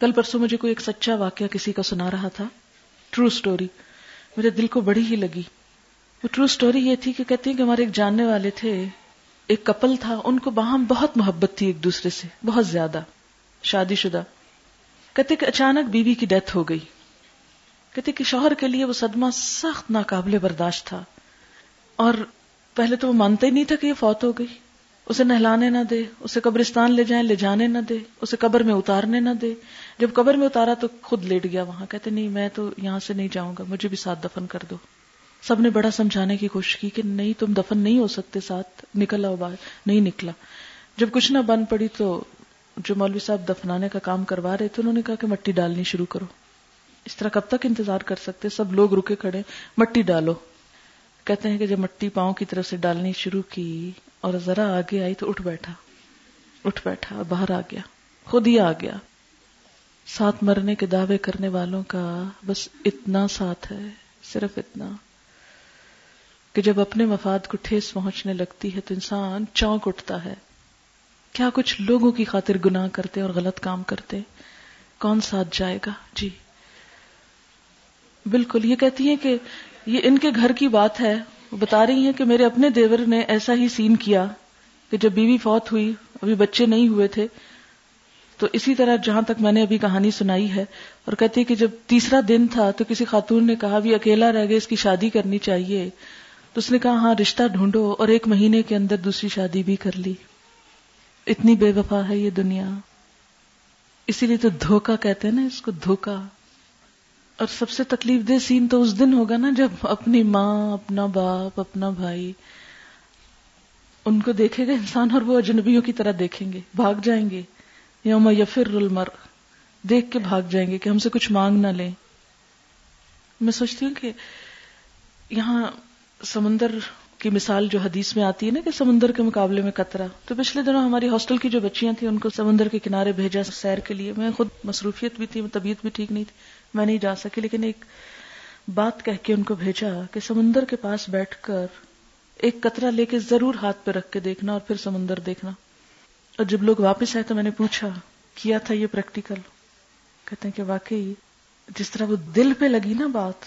کل پرسوں مجھے کوئی ایک سچا واقعہ کسی کا سنا رہا تھا۔ ٹرو سٹوری میرے دل کو بڑی ہی لگی۔ وہ ٹرو سٹوری یہ تھی کہ کہتی ہیں کہ ہمارے ایک جاننے والے تھے۔ ایک کپل تھا۔ ان کو باہم بہت محبت تھی ایک دوسرے سے۔ بہت زیادہ۔ شادی شدہ۔ کہتے کہ اچانک بیوی کی ڈیتھ ہو گئی۔ کہتے کہ شوہر کے لیے وہ صدمہ سخت ناقابل برداشت تھا۔ اور پہلے تو وہ مانتا ہی نہیں تھا کہ یہ فوت ہو گئی۔ اسے نہلانے نہ دے، اسے قبرستان لے جائیں، لے جانے نہ دے، اسے قبر میں اتارنے نہ دے۔ جب قبر میں اتارا تو خود لیٹ گیا وہاں، کہتے نہیں میں تو یہاں سے نہیں جاؤں گا، مجھے بھی ساتھ دفن کر دو۔ سب نے بڑا سمجھانے کی کوشش کی کہ نہیں، تم دفن نہیں ہو سکتے ساتھ نکل آؤ باہر، نہیں نکلا۔ جب کچھ نہ بن پڑی تو جو مولوی صاحب دفنانے کا کام کروا رہے تھے، انہوں نے کہا کہ مٹی ڈالنی شروع کرو۔ اس طرح کب تک انتظار کر سکتے؟ سب لوگ رکے کھڑے، مٹی ڈالو۔ کہتے ہیں کہ جب مٹی پاؤں کی طرف سے ڈالنی شروع کی اور ذرا آگے آئی تو اٹھ بیٹھا۔ اٹھ بیٹھا، باہر آ گیا۔ خود ہی آ گیا۔ ساتھ مرنے کے دعوے کرنے والوں کا بس اتنا ساتھ ہے، صرف اتنا۔ کہ جب اپنے مفاد کو ٹھیس پہنچنے لگتی ہے تو انسان چونک اٹھتا ہے۔ کیا کچھ لوگوں کی خاطر گناہ کرتے اور غلط کام کرتے؟ کون ساتھ جائے گا؟ جی۔ بالکل، یہ کہتی ہیں کہ یہ ان کے گھر کی بات ہے۔ بتا رہی ہیں کہ میرے اپنے دیور نے ایسا ہی سین کیا کہ جب بیوی فوت ہوئی، ابھی بچے نہیں ہوئے تھے، تو اسی طرح جہاں تک میں نے ابھی کہانی سنائی ہے، اور کہتی ہے کہ جب تیسرا دن تھا تو کسی خاتون نے کہا، بھی اکیلا رہ گئے، اس کی شادی کرنی چاہیے۔ تو اس نے کہا ہاں رشتہ ڈھونڈو اور ایک مہینے کے اندر دوسری شادی بھی کر لی۔ اتنی بے وفا ہے یہ دنیا۔ اسی لیے تو دھوکا کہتے ہیں نا اس کو دھوکا اور سب سے تکلیف دہ سین تو اس دن ہوگا نا جب اپنی ماں، اپنا باپ، اپنا بھائی، ان کو دیکھے گا انسان اور وہ اجنبیوں کی طرح دیکھیں گے، بھاگ جائیں گے۔ یوم یفر المر دیکھ کے بھاگ جائیں گے کہ ہم سے کچھ مانگ نہ لیں۔ میں سوچتی ہوں کہ یہاں سمندر کی مثال جو حدیث میں آتی ہے نا کہ سمندر کے مقابلے میں قطرہ، تو پچھلے دنوں ہماری ہاسٹل کی جو بچیاں تھیں، ان کو سمندر کے کنارے بھیجا سیر کے لیے۔ میں خود مصروفیت بھی تھی، طبیعت بھی ٹھیک نہیں تھی۔ میں نہیں جا سکی، لیکن ایک بات کہہ کے ان کو بھیجا کہ سمندر کے پاس بیٹھ کر ایک قطرہ لے کے ضرور ہاتھ پہ رکھ کے دیکھنا اور پھر سمندر دیکھنا۔ اور جب لوگ واپس آئے تو میں نے پوچھا، کیا تھا یہ پریکٹیکل کہتے ہیں کہ واقعی جس طرح وہ دل پہ لگی نا بات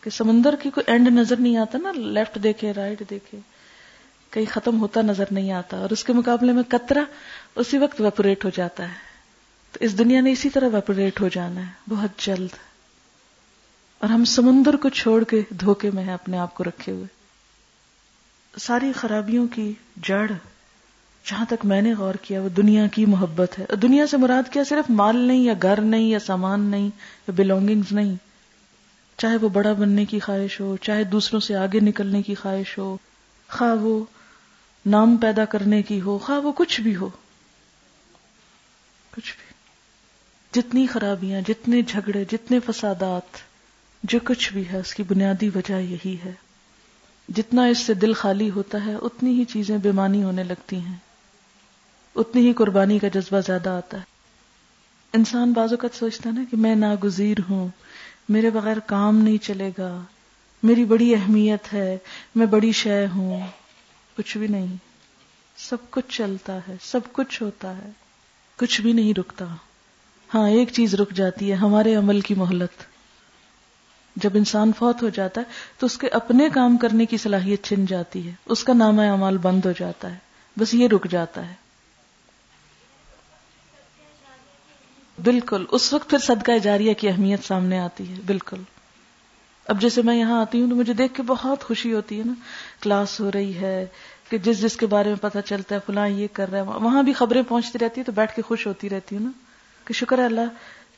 کہ سمندر کی کوئی اینڈ نظر نہیں آتا نا لیفٹ دیکھے رائٹ دیکھے، کہیں ختم ہوتا نظر نہیں آتا اور اس کے مقابلے میں قطرہ اسی وقت ویپوریٹ ہو جاتا ہے۔ تو اس دنیا نے اسی طرح ویپوریٹ ہو جانا ہے، بہت جلد۔ اور ہم سمندر کو چھوڑ کے دھوکے میں ہیں اپنے آپ کو رکھے ہوئے۔ ساری خرابیوں کی جڑ، جہاں تک میں نے غور کیا، وہ دنیا کی محبت ہے۔ دنیا سے مراد کیا؟ صرف مال نہیں یا گھر نہیں یا سامان نہیں یا بلونگنگز نہیں۔ چاہے وہ بڑا بننے کی خواہش ہو، چاہے دوسروں سے آگے نکلنے کی خواہش ہو، خواہ وہ نام پیدا کرنے کی ہو، خواہ وہ کچھ بھی ہو۔ کچھ بھی۔ جتنی خرابیاں، جتنے جھگڑے، جتنے فسادات، جو کچھ بھی ہے، اس کی بنیادی وجہ یہی ہے۔ جتنا اس سے دل خالی ہوتا ہے، اتنی ہی چیزیں بیمانی ہونے لگتی ہیں۔ اتنی ہی قربانی کا جذبہ زیادہ آتا ہے۔ انسان بعض اوقات سوچتا نا کہ میں ناگزیر ہوں، میرے بغیر کام نہیں چلے گا، میری بڑی اہمیت ہے، میں بڑی شے ہوں۔ کچھ بھی نہیں۔ سب کچھ چلتا ہے، سب کچھ ہوتا ہے۔ کچھ بھی نہیں رکتا۔ ہاں ایک چیز رک جاتی ہے، ہمارے عمل کی مہلت۔ جب انسان فوت ہو جاتا ہے، تو اس کے اپنے کام کرنے کی صلاحیت چھن جاتی ہے۔ اس کا نام اعمال بند ہو جاتا ہے۔ بس یہ رک جاتا ہے۔ بالکل، اس وقت پھر صدقہ جاریہ کی اہمیت سامنے آتی ہے۔ بالکل۔ اب جیسے میں یہاں آتی ہوں تو مجھے دیکھ کے بہت خوشی ہوتی ہے نا۔ کلاس ہو رہی ہے کہ جس جس کے بارے میں پتا چلتا ہے، فلاں یہ کر رہا ہے، وہاں بھی خبریں پہنچتی رہتی ہے تو بیٹھ کے خوش ہوتی رہتی ہوں نا۔ کہ شکر ہے اللہ،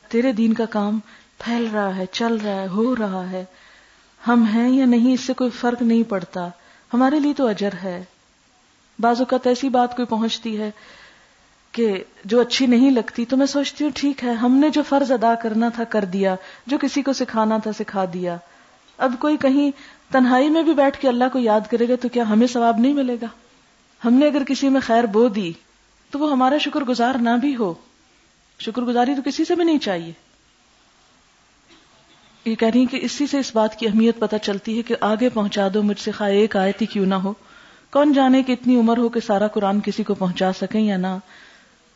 تیرے دین کا کام پھیل رہا ہے، چل رہا ہے، ہو رہا ہے۔ ہم ہیں یا نہیں، اس سے کوئی فرق نہیں پڑتا۔ ہمارے لیے تو اجر ہے۔ بعض اوقات ایسی بات کوئی پہنچتی ہے کہ جو اچھی نہیں لگتی، تو میں سوچتی ہوں ٹھیک ہے، ہم نے جو فرض ادا کرنا تھا، کر دیا۔ جو کسی کو سکھانا تھا، سکھا دیا۔ اب کوئی کہیں تنہائی میں بھی بیٹھ کے اللہ کو یاد کرے گا، تو کیا ہمیں ثواب نہیں ملے گا؟ ہم نے اگر کسی میں خیر بو دی، تو وہ ہمارا شکر گزار نہ بھی ہو۔ شکر گزاری تو کسی سے بھی نہیں چاہیے۔ یہ کہہ رہی کہ اسی سے اس بات کی اہمیت پتہ چلتی ہے کہ آگے پہنچا دو، مجھ سے خواہ ایک آیت ہی کیوں نہ ہو۔ کون جانے کہ اتنی عمر ہو کہ سارا قرآن کسی کو پہنچا سکیں یا نہ۔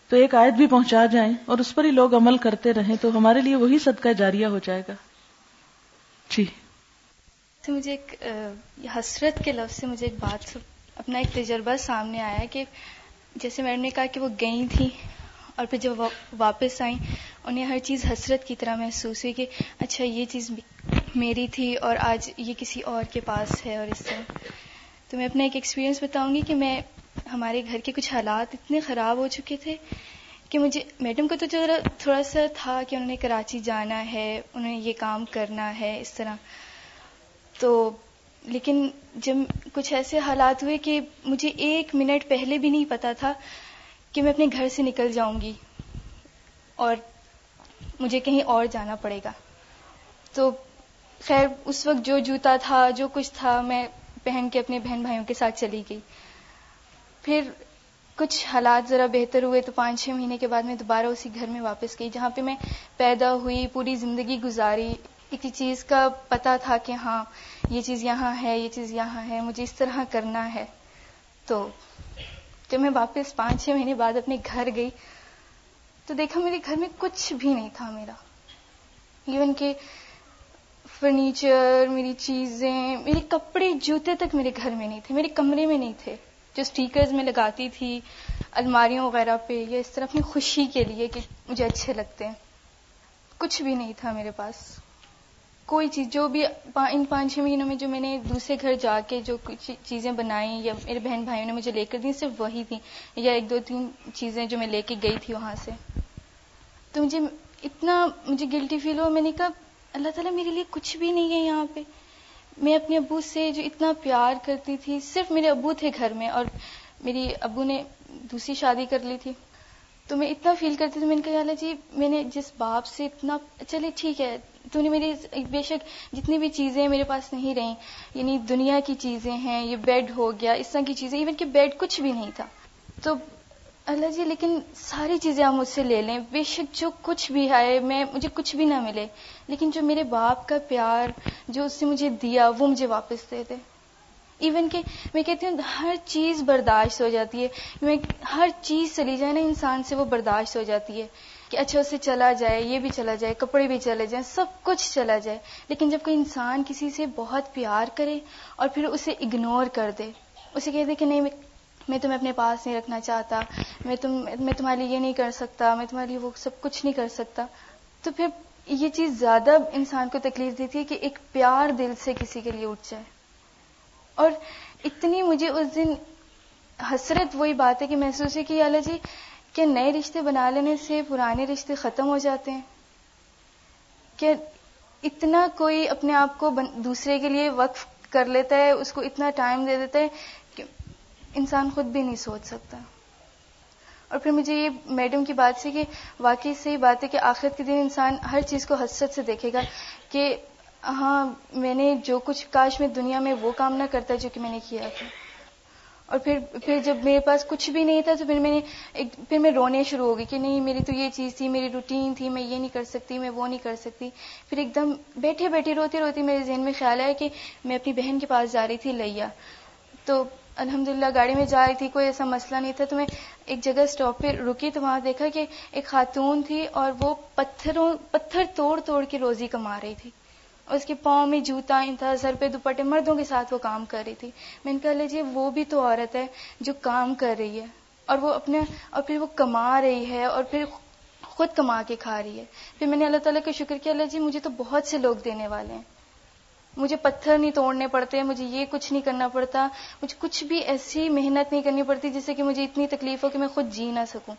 تو ایک آیت بھی پہنچا جائیں اور اس پر ہی لوگ عمل کرتے رہیں تو ہمارے لیے وہی صدقہ جاریہ ہو جائے گا۔ جی۔ تو مجھے ایک حسرت کے لفظ سے مجھے ایک بات، اپنا ایک تجربہ سامنے آیا کہ جیسے میں نے کہا کہ وہ گئی تھیں۔ اور پھر جب واپس آئیں، انہیں ہر چیز حسرت کی طرح محسوس ہوئی کہ اچھا یہ چیز میری تھی اور آج یہ کسی اور کے پاس ہے اور اس طرح۔ تو میں اپنا ایک ایکسپیرینس بتاؤں گی کہ میں، ہمارے گھر کے کچھ حالات اتنے خراب ہو چکے تھے کہ مجھے، میڈم کو تو تھوڑا سا تھا کہ انہوں نے کراچی جانا ہے، انہوں نے یہ کام کرنا ہے، اس طرح۔ تو لیکن جب کچھ ایسے حالات ہوئے کہ مجھے ایک منٹ پہلے بھی نہیں پتا تھا کہ میں اپنے گھر سے نکل جاؤں گی اور مجھے کہیں اور جانا پڑے گا۔ تو خیر، اس وقت جو جوتا تھا، جو کچھ تھا، میں پہن کے اپنے بہن بھائیوں کے ساتھ چلی گئی۔ پھر کچھ حالات ذرا بہتر ہوئے تو پانچ چھ مہینے کے بعد میں دوبارہ اسی گھر میں واپس گئی، جہاں پہ میں پیدا ہوئی، پوری زندگی گزاری۔ ایک چیز کا پتا تھا کہ ہاں یہ چیز یہاں ہے، یہ چیز یہاں ہے، مجھے اس طرح کرنا ہے۔ تو جب میں واپس پانچ چھ مہینے بعد اپنے گھر گئی تو دیکھا میرے گھر میں کچھ بھی نہیں تھا میرا۔ ایون کہ فرنیچر میری چیزیں، میرے کپڑے جوتے تک میرے گھر میں نہیں تھے، میرے کمرے میں نہیں تھے۔ جو اسٹیکرز میں لگاتی تھی، الماریوں وغیرہ پہ، یا اس طرح اپنی خوشی کے لیے کہ مجھے اچھے لگتے ہیں۔ کچھ بھی نہیں تھا میرے پاس۔ کوئی چیز جو بھی ان پانچ چھ مہینوں میں جو میں نے دوسرے گھر جا کے جو کچھ چیزیں بنائی یا میرے بہن بھائیوں نے مجھے لے کر دی، صرف وہی تھی۔ یا ایک دو تین چیزیں جو میں لے کے گئی تھی وہاں سے۔ تو مجھے اتنا مجھے گلٹی فیل ہوا۔ میں نے کہا، اللہ تعالیٰ میرے لیے کچھ بھی نہیں ہے یہاں پہ۔ میں اپنے ابو سے جو اتنا پیار کرتی تھی، صرف میرے ابو تھے گھر میں اور میری ابو نے دوسری شادی کر لی تھی۔ تو میں اتنا فیل کرتی تھی، میں نے کہا اللہ جی میں نے جس باپ سے اتنا چلے ٹھیک ہے تو نے میری بے شک جتنی بھی چیزیں میرے پاس نہیں رہیں یعنی دنیا کی چیزیں ہیں، یہ بیڈ ہو گیا، اس طرح کی چیزیں ایون کہ بیڈ کچھ بھی نہیں تھا۔ تو اللہ جی لیکن ساری چیزیں آپ مجھ سے لے لیں۔ بے شک جو کچھ بھی ہے میں، مجھے کچھ بھی نہ ملے، لیکن جو میرے باپ کا پیار، جو اس نے مجھے دیا، وہ مجھے واپس دے دے۔ ایون کہ میں کہتی ہوں، ہر چیز برداشت ہو جاتی ہے۔ میں ہر چیز چلی جائے نا انسان سے، وہ برداشت ہو جاتی ہے۔ کہ اچھا اسے چلا جائے، یہ بھی چلا جائے، کپڑے بھی چلے جائیں، سب کچھ چلا جائے۔ لیکن جب کوئی انسان کسی سے بہت پیار کرے اور پھر اسے اگنور کر دے، اسے کہہ دے کہ نہیں، میں تمہیں اپنے پاس نہیں رکھنا چاہتا، میں تم، میں تمہارے لیے یہ نہیں کر سکتا، میں تمہارے لیے وہ سب کچھ نہیں کر سکتا۔ تو پھر یہ چیز زیادہ انسان کو تکلیف دیتی ہے کہ ایک پیار دل سے کسی کے لیے اٹھ جائے۔ اور اتنی مجھے اس دن حسرت، وہی بات ہے کہ محسوس ہے کہ اللہ جی کہ نئے رشتے بنا لینے سے پرانے رشتے ختم ہو جاتے ہیں۔ کہ اتنا کوئی اپنے آپ کو دوسرے کے لیے وقف کر لیتا ہے، اس کو اتنا ٹائم دے دیتا ہے کہ انسان خود بھی نہیں سوچ سکتا۔ اور پھر مجھے یہ میڈم کی بات سے کہ واقعی صحیح بات ہے کہ آخرت کے دن انسان ہر چیز کو حسرت سے دیکھے گا کہ ہاں میں نے جو کچھ کاش میں دنیا میں وہ کام نہ کرتا جو کہ میں نے کیا تھا۔ اور پھر پھر جب میرے پاس کچھ بھی نہیں تھا تو پھر میں نے ایک، پھر میں رونے شروع ہو گئی کہ نہیں میری تو یہ چیز تھی، میری روٹین تھی، میں یہ نہیں کر سکتی، میں وہ نہیں کر سکتی۔ پھر ایک دم بیٹھے بیٹھے روتی روتی میرے ذہن میں خیال آیا کہ میں اپنی بہن کے پاس جا رہی تھی، لیا۔ تو الحمد گاڑی میں جا رہی تھی، کوئی ایسا مسئلہ نہیں تھا۔ تو میں ایک جگہ اسٹاپ پہ رکی تو وہاں دیکھا کہ ایک خاتون تھی اور وہ پتھروں، پتھر توڑ توڑ کے روزی کما رہی تھی۔ اور اس کے پاؤں میں جوتا تھا سر پہ دوپٹے، مردوں کے ساتھ وہ کام کر رہی تھی۔ میں نے کہا لیجیے وہ بھی تو عورت ہے جو کام کر رہی ہے اور وہ اپنے، اور پھر وہ کما رہی ہے اور پھر خود کما کے کھا رہی ہے۔ پھر میں نے اللہ تعالیٰ کا شکر کیا اللہ جی مجھے تو بہت سے لوگ دینے والے ہیں۔ مجھے پتھر نہیں توڑنے پڑتے، مجھے یہ کچھ نہیں کرنا پڑتا، مجھے کچھ بھی ایسی محنت نہیں کرنی پڑتی جس سے کہ مجھے اتنی تکلیف ہو کہ میں خود جی نہ سکوں۔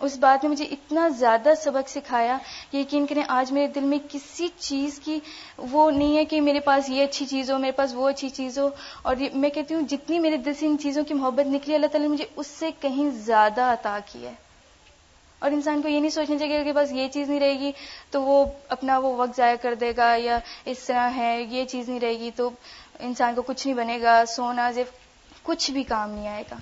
اس بات نے مجھے اتنا زیادہ سبق سکھایا کہ یقین کریں آج میرے دل میں کسی چیز کی وہ نہیں ہے کہ میرے پاس یہ اچھی چیز ہو، میرے پاس وہ اچھی چیز ہو۔ اور میں کہتی ہوں، جتنی میرے دل سے ان چیزوں کی محبت نکلی، اللہ تعالیٰ نے مجھے اس سے کہیں زیادہ عطا کی ہے۔ اور انسان کو یہ نہیں سوچنا چاہیے کہ بس یہ چیز نہیں رہے گی تو وہ اپنا وہ وقت ضائع کر دے گا یا اس طرح ہے، یہ چیز نہیں رہے گی تو انسان کو کچھ نہیں بنے گا، سونا زف کچھ بھی کام نہیں آئے گا۔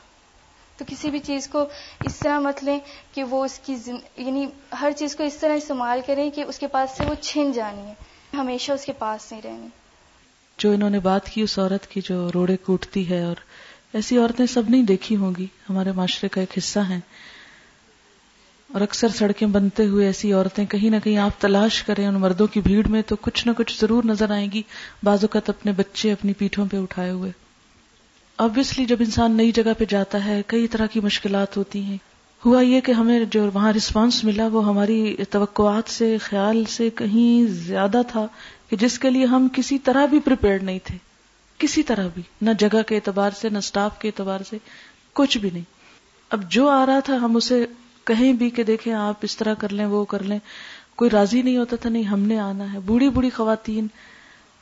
تو کسی بھی چیز کو اس طرح مت لیں کہ وہ اس کی زن... یعنی ہر چیز کو اس طرح استعمال کریں کہ اس کے پاس سے وہ چھن جانی ہے۔ ہمیشہ اس کے پاس نہیں رہنی۔ جو انہوں نے بات کی اس عورت کی جو روڑے کوٹتی ہے اور ایسی عورتیں سب نہیں دیکھی ہوں گی۔ ہمارے معاشرے کا ایک حصہ ہیں۔ اور اکثر سڑکیں بنتے ہوئے ایسی عورتیں کہیں نہ کہیں آپ تلاش کریں ان مردوں کی بھیڑ میں تو کچھ نہ کچھ ضرور نظر آئیں گی۔ بعض اوقات اپنے بچے اپنی پیٹھوں پہ اٹھائے ہوئے۔ آبویسلی جب انسان نئی جگہ پہ جاتا ہے، کئی طرح کی مشکلات ہوتی ہیں۔ ہوا یہ کہ ہمیں جو وہاں رسپانس ملا، وہ ہماری توقعات سے، خیال سے کہیں زیادہ تھا کہ جس کے لیے ہم کسی طرح بھی پریپیئرڈ نہیں تھے۔ کسی طرح بھی، نہ جگہ کے اعتبار سے، نہ اسٹاف کے اعتبار سے، کچھ بھی نہیں۔ اب جو آ رہا تھا، ہم اسے کہیں بھی کہ دیکھیں، آپ اس طرح کر لیں، وہ کر لیں۔ کوئی راضی نہیں ہوتا تھا، نہیں، ہم نے آنا ہے۔ بوڑھی بوڑھی خواتین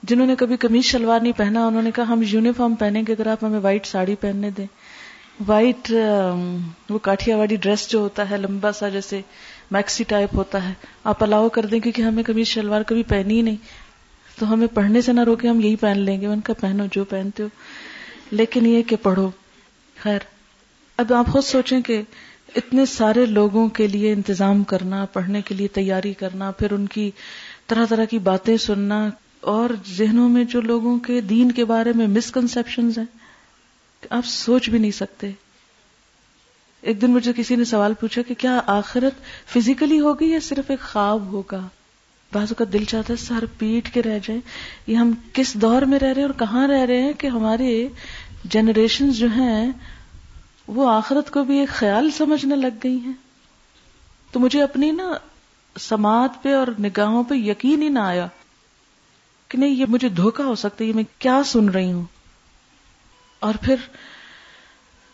جنہوں نے کبھی کمیز شلوار نہیں پہنا، انہوں نے کہا ہم یونیفارم پہنیں گے، اگر آپ ہمیں وائٹ ساڑی پہننے دیں۔ وائٹ وہ کاٹیا والی ڈریس جو ہوتا ہے، لمبا سا جیسے میکسی ٹائپ ہوتا ہے، آپ الاؤ کر دیں کیونکہ ہمیں کمیز شلوار کبھی پہنی ہی نہیں۔ تو ہمیں پڑھنے سے نہ روکے، ہم یہی پہن لیں گے۔ ان کا پہنو، جو پہنتے ہو۔ لیکن یہ کہ پڑھو۔ خیر، اب آپ خود سوچیں کہ اتنے سارے لوگوں کے لیے انتظام کرنا، پڑھنے کے لیے تیاری کرنا، پھر ان کی طرح طرح کی باتیں سننا اور ذہنوں میں جو لوگوں کے دین کے بارے میں مسکنسپشن ہیں آپ سوچ بھی نہیں سکتے۔ ایک دن مجھے کسی نے سوال پوچھا کہ کیا آخرت فزیکلی ہوگی یا صرف ایک خواب ہوگا؟ بعض کا دل چاہتا ہے سر پیٹ کے رہ جائیں یہ ہم کس دور میں رہ رہے ہیں اور کہاں رہ رہے ہیں کہ ہمارے جنریشن جو ہیں وہ آخرت کو بھی ایک خیال سمجھنے لگ گئی ہیں۔ تو مجھے اپنی نا سماعت پہ اور نگاہوں پہ یقین ہی نہ آیا۔ کہ نہیں، یہ مجھے دھوکا ہو سکتا ہے، یہ میں کیا سن رہی ہوں؟ اور پھر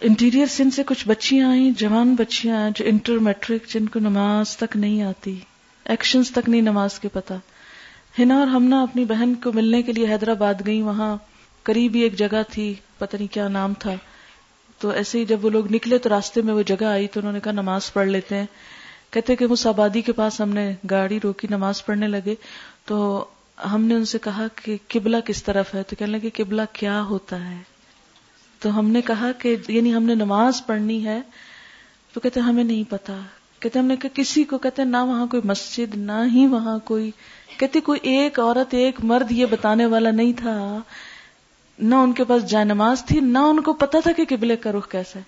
انٹیریئر سن سے کچھ بچیاں آئیں، جوان بچیاں جو انٹر میٹرک جن کو نماز تک نہیں آتی ایکشنز تک نہیں نماز کے پتا ہنا اور ہمنا اپنی بہن کو ملنے کے لیے حیدرآباد گئی وہاں قریب ہی ایک جگہ تھی، پتہ نہیں کیا نام تھا۔ تو ایسے ہی جب وہ لوگ نکلے تو راستے میں وہ جگہ آئی تو انہوں نے کہا نماز پڑھ لیتے ہیں۔ کہتے کہ اس آبادی کے پاس ہم نے گاڑی روکی، نماز پڑھنے لگے۔ تو ہم نے ان سے کہا کہ قبلہ کس طرف ہے؟ تو کہنے لگے قبلہ کیا ہوتا ہے؟ تو ہم نے کہا کہ یعنی ہم نے نماز پڑھنی ہے تو کہتے ہمیں نہیں پتا۔ کہتے ہم نے کہ کسی کو کہتے نہ وہاں کوئی مسجد، نہ ہی وہاں کوئی۔ کہتے کوئی ایک عورت، ایک مرد یہ بتانے والا نہیں تھا۔ نہ ان کے پاس جائے نماز تھی، نہ ان کو پتا تھا کہ قبلے کا رخ کیسا ہے۔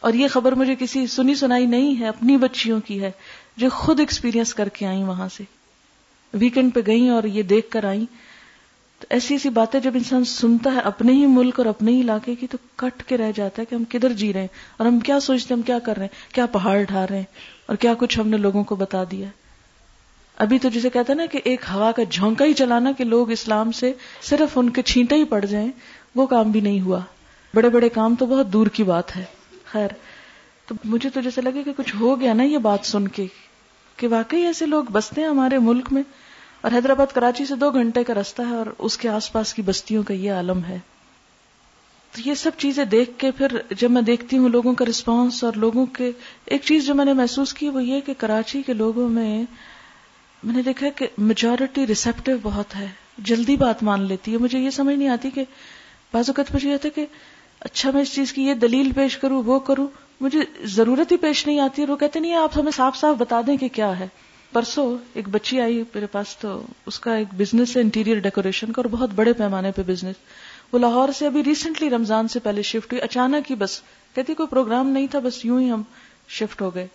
اور یہ خبر مجھے کسی سنی سنائی نہیں ہے، اپنی بچیوں کی ہے جو خود ایکسپیرینس کر کے آئی وہاں سے۔ ویکینڈ پہ گئی اور یہ دیکھ کر آئی تو ایسی ایسی باتیں جب انسان سنتا ہے اپنے ہی ملک اور اپنے ہی علاقے کی، تو کٹ کے رہ جاتا ہے کہ ہم کدھر جی رہے ہیں اور ہم کیا سوچتے ہیں، ہم کیا کر رہے ہیں، کیا پہاڑ ڈھا رہے ہیں اور کیا کچھ ہم نے لوگوں کو بتا دیا۔ ابھی تو جسے کہتا نا کہ ایک ہوا کا جھونکا ہی چلانا کہ لوگ اسلام سے صرف ان کے چھینٹے ہی پڑ جائیں، وہ کام بھی نہیں ہوا۔ بڑے بڑے کام تو بہت دور کی بات ہے۔ خیر، تو مجھے تو جیسے لگے کہ کچھ ہو گیا نا یہ بات سن کے۔ کہ واقعی ایسے لوگ بستے ہیں ہمارے ملک میں اور حیدرآباد کراچی سے دو گھنٹے کا رستہ ہے اور اس کے آس پاس کی بستیوں کا یہ عالم ہے۔ تو یہ سب چیزیں دیکھ کے پھر جب میں دیکھتی ہوں لوگوں کا رسپانس اور لوگوں کے ایک چیز جو میں نے محسوس کی وہ یہ کہ کراچی کے لوگوں میں میں نے دیکھا کہ میجورٹی ریسپٹیو بہت ہے، جلدی بات مان لیتی ہے۔ مجھے یہ سمجھ نہیں آتی کہ بعض اوقات مجھے یہ تھا کہ اچھا میں اس چیز کی یہ دلیل پیش کروں، وہ کروں۔ مجھے ضرورت ہی پیش نہیں آتی اور وہ کہتے نہیں، آپ ہمیں صاف صاف بتا دیں کہ کیا ہے۔ پرسوں ایک بچی آئی میرے پاس تو اس کا ایک بزنس ہے انٹیریئر ڈیکوریشن کا اور بہت بڑے پیمانے پہ بزنس وہ لاہور سے ابھی ریسنٹلی رمضان سے پہلے شفٹ ہوئی، اچانک ہی بس، کہتی کوئی پروگرام نہیں تھا، بس یوں ہی ہم شفٹ ہو گئے۔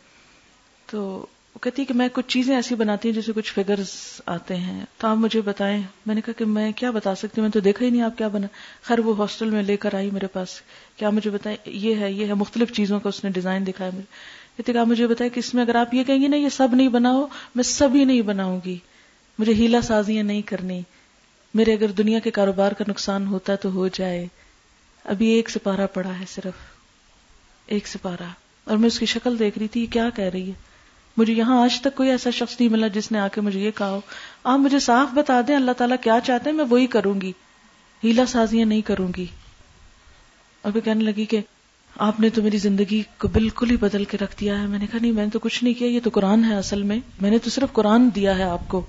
تو وہ کہتی کہ میں کچھ چیزیں ایسی بناتی ہوں جیسے کچھ فگرز آتے ہیں۔ تو آپ مجھے بتائیں۔ میں نے کہا کہ میں کیا بتا سکتی ہوں؟ میں تو دیکھا ہی نہیں آپ کیا بنا۔ خیر وہ ہاسٹل میں لے کر آئی میرے پاس۔ کیا مجھے بتائیں؟ یہ ہے یہ ہے۔ مختلف چیزوں کا اس نے ڈیزائن دکھایا مجھے۔ کہتے کہ مجھے بتائیں کہ اس میں اگر آپ یہ کہیں گے نا، یہ سب نہیں بناؤ، میں سب ہی نہیں بناؤں گی۔ مجھے ہیلا سازیاں نہیں کرنی۔ میرے اگر دنیا کے کاروبار کا نقصان ہوتا تو ہو جائے۔ ابھی ایک سپارہ پڑا ہے صرف۔ ایک سپارہ۔ اور میں اس کی شکل دیکھ رہی تھی، یہ کیا کہہ رہی ہے؟ مجھے یہاں آج تک کوئی ایسا شخص نہیں ملا جس نے آ کے مجھے یہ کہا ہو۔ آپ مجھے صاف بتا دیں، اللہ تعالیٰ کیا چاہتے ہیں، میں وہی کروں گی۔ ہیلا سازیاں نہیں کروں گی۔ ابھی کہنے لگی کہ آپ نے تو میری زندگی کو بالکل ہی بدل کے رکھ دیا ہے۔ میں نے کہا، نہیں، میں نے تو کچھ نہیں کیا، یہ تو قرآن ہے اصل میں۔ میں نے تو صرف قرآن دیا ہے آپ کو۔